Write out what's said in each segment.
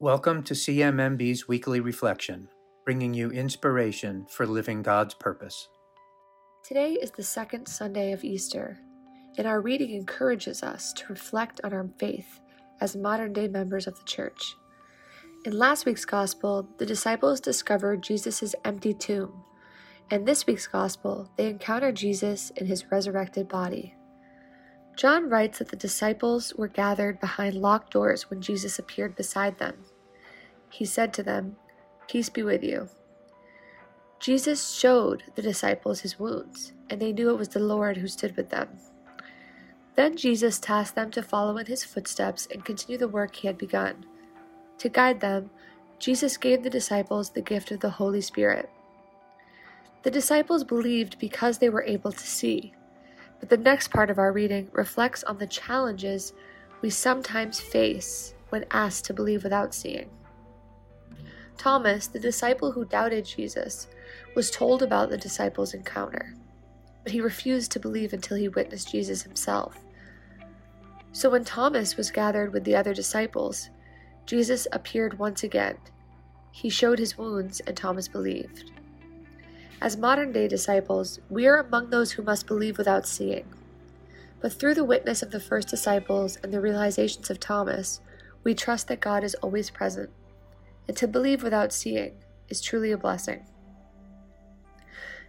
Welcome to CMMB's weekly reflection, bringing you inspiration for living God's purpose. Today is the second Sunday of Easter, and our reading encourages us to reflect on our faith as modern day members of the church. In last week's Gospel, the disciples discovered Jesus' empty tomb, and this week's Gospel, they encounter Jesus in his resurrected body. John writes that the disciples were gathered behind locked doors when Jesus appeared beside them. He said to them, Peace be with you. Jesus showed the disciples his wounds, and they knew it was the Lord who stood with them. Then Jesus tasked them to follow in his footsteps and continue the work he had begun. To guide them, Jesus gave the disciples the gift of the Holy Spirit. The disciples believed because they were able to see. But the next part of our reading reflects on the challenges we sometimes face when asked to believe without seeing. Thomas, the disciple who doubted Jesus, was told about the disciples' encounter, but he refused to believe until he witnessed Jesus himself. So when Thomas was gathered with the other disciples, Jesus appeared once again. He showed his wounds, and Thomas believed. As modern day disciples, we are among those who must believe without seeing. But through the witness of the first disciples and the realizations of Thomas, we trust that God is always present. And to believe without seeing is truly a blessing.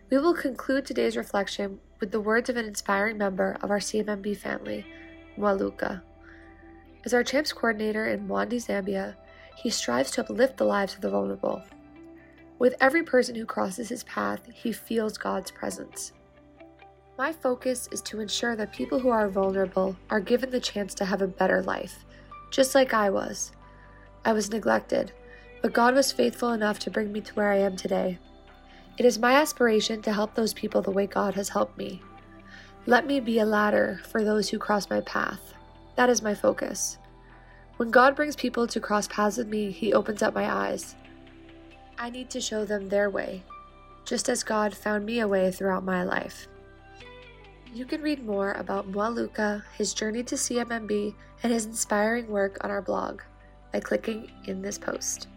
We will conclude today's reflection with the words of an inspiring member of our CMMB family, Mwaluka. As our CHAMPS coordinator in Mwandi, Zambia, he strives to uplift the lives of the vulnerable with every person who crosses his path, he feels God's presence. My focus is to ensure that people who are vulnerable are given the chance to have a better life, just like I was. I was neglected, but God was faithful enough to bring me to where I am today. It is my aspiration to help those people the way God has helped me. Let me be a ladder for those who cross my path. That is my focus. When God brings people to cross paths with me, He opens up my eyes. I need to show them their way, just as God found me a way throughout my life. You can read more about Mwaluka, his journey to CMMB, and his inspiring work on our blog by clicking in this post.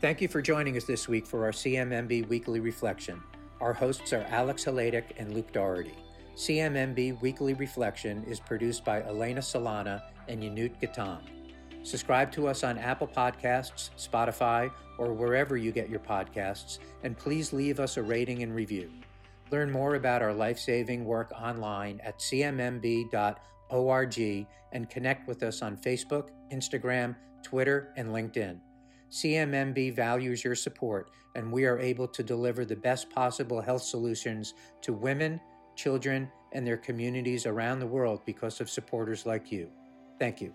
Thank you for joining us this week for our CMMB Weekly Reflection. Our hosts are Alex Haladic and Luke Doherty. CMMB Weekly Reflection is produced by Elena Solana and Yanut Gatam. Subscribe to us on Apple Podcasts, Spotify, or wherever you get your podcasts, and please leave us a rating and review. Learn more about our life saving work online at cmmb.org and connect with us on Facebook, Instagram, Twitter, and LinkedIn. CMMB values your support, and we are able to deliver the best possible health solutions to women, children, and their communities around the world because of supporters like you. Thank you.